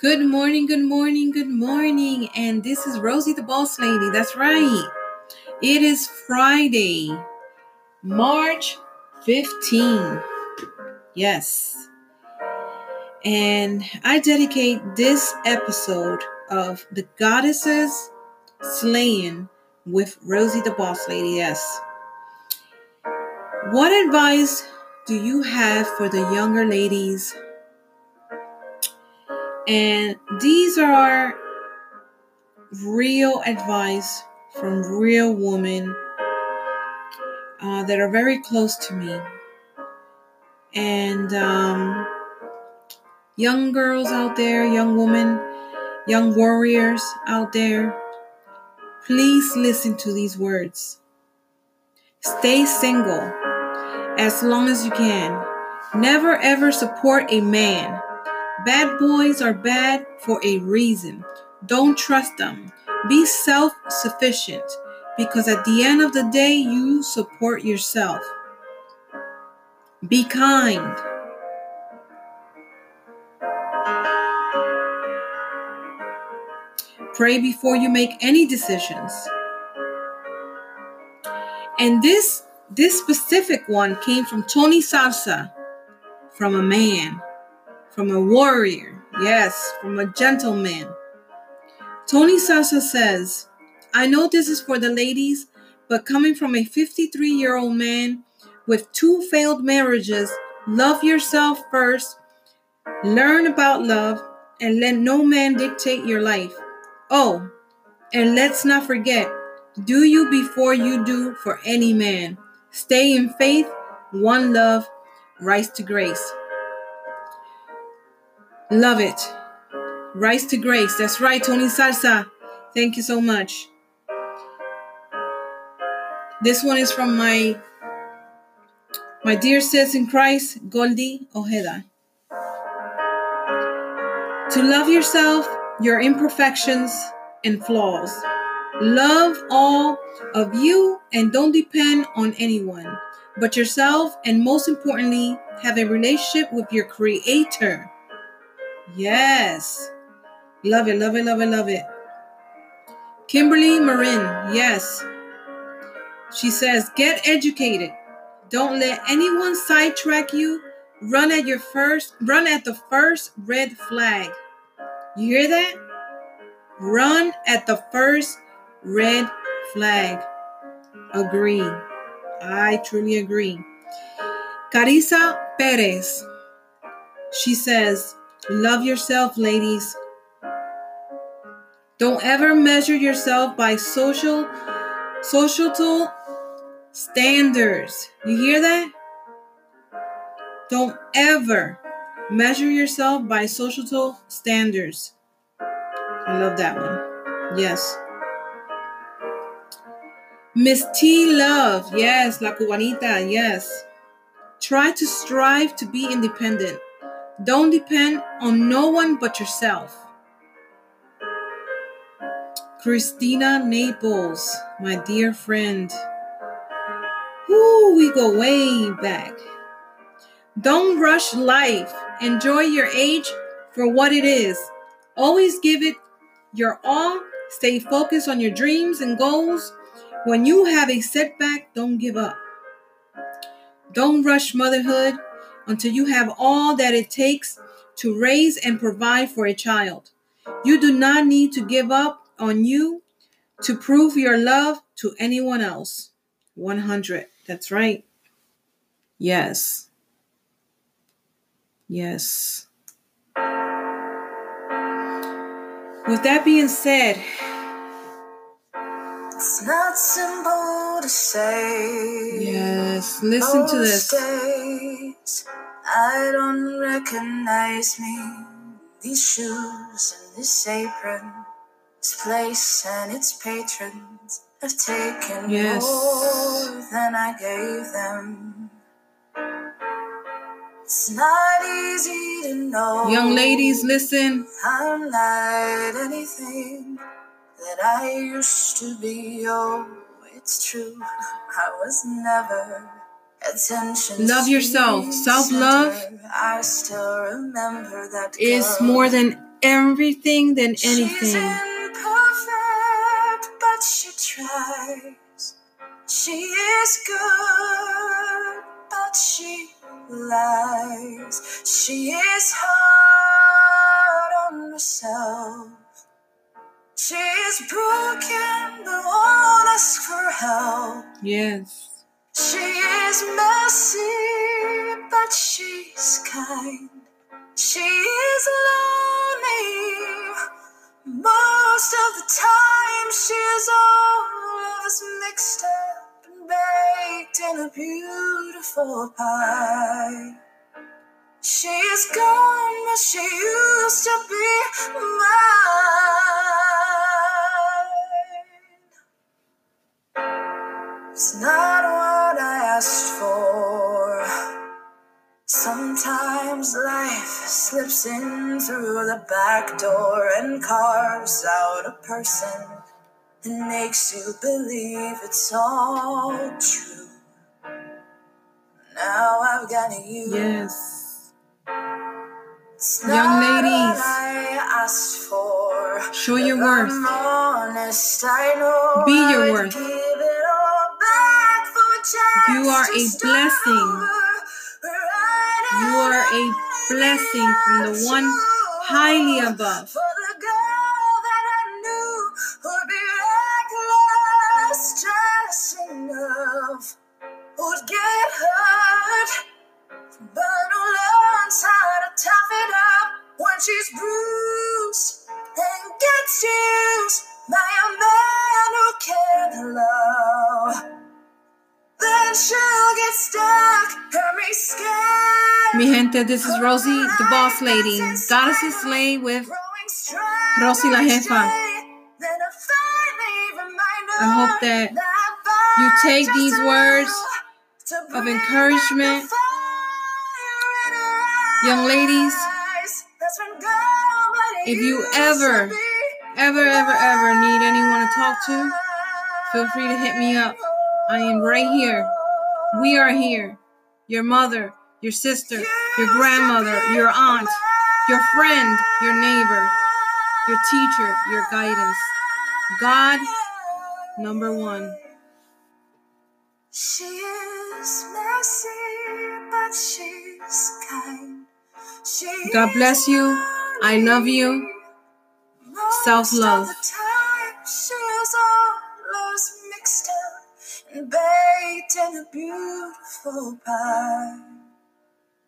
Good morning, good morning, good morning. And this is Rosey the Boss Lady. That's right. It is Friday, March 15. Yes. And I dedicate this episode of The Goddesses Slaying with Rosey the Boss Lady. Yes. What advice do you have for the younger ladies and these are real advice from real women uh, that are very close to me. And um, young girls out there, young women, young warriors out there, please listen to these words. Stay single as long as you can. Never ever support a man Bad boys are bad for a reason. Don't trust them. Be self sufficient because at the end of the day, you support yourself. Be kind. Pray before you make any decisions. And this this specific one came from Tony Salsa from a man from a warrior, yes, from a gentleman. Tony Sasa says, I know this is for the ladies, but coming from a 53 year old man with two failed marriages, love yourself first, learn about love, and let no man dictate your life. Oh, and let's not forget, do you before you do for any man. Stay in faith, one love, rise to grace. Love it. Rise to grace. That's right, Tony Salsa. Thank you so much. This one is from my my dear sis in Christ, Goldie Ojeda. To love yourself, your imperfections and flaws. Love all of you and don't depend on anyone but yourself, and most importantly, have a relationship with your Creator. Yes. Love it, love it, love it, love it. Kimberly Marin, yes. She says, get educated. Don't let anyone sidetrack you. Run at your first, run at the first red flag. You hear that? Run at the first red flag. Agree. I truly agree. Carissa Perez. She says, Love yourself, ladies. Don't ever measure yourself by social societal standards. You hear that? Don't ever measure yourself by societal standards. I love that one. Yes. Miss T Love. Yes, La Cubanita. Yes. Try to strive to be independent. Don't depend on no one but yourself. Christina Naples, my dear friend. Whoo, we go way back. Don't rush life. Enjoy your age for what it is. Always give it your all. Stay focused on your dreams and goals. When you have a setback, don't give up. Don't rush motherhood until you have all that it takes to raise and provide for a child. You do not need to give up on you to prove your love to anyone else. 100. That's right. Yes. Yes. With that being said, it's not simple to say. Yes, listen to this. Days, I don't recognize me. These shoes and this apron, this place and its patrons have taken yes. more than I gave them. It's not easy to know. Young ladies, listen. I'm not anything that I used to be. Oh, it's true. I was never. Love yourself. Self-love sent her. I still remember that is more than everything than She's anything. imperfect, but she tries. She is good, but she lies. She is hard on herself. She is broken, but won't ask for help. Yes. She is messy, but she's kind. She is lonely. Most of the time, she's always mixed up and baked in a beautiful pie. She's gone, but she used to be mine. It's not asked for. Sometimes life slips in through the back door and carves out a person and makes you believe it's all true. Now I've got you. Yes. It's Young ladies, I asked for. Show your worth. Honest, I know Be your worth. You are a blessing. You are a blessing from the one highly above. For the girl that I knew would get hurt, but who learns to tough it up when she's bruised Mi gente, this is Rosey, the boss lady. Goddesses Slay with Rosey la jefa. I hope that you take these words of encouragement. Young ladies, if you ever, ever, ever, ever need anyone to talk to, feel free to hit me up. I am right here. We are here. Your mother, your sister, your grandmother, your aunt, your friend, your neighbor, your teacher, your guidance. God, number one. She is messy, but she's kind. She God bless you. I love you. Self love. Most of the time, she's always mixed up and baked in a beautiful pie.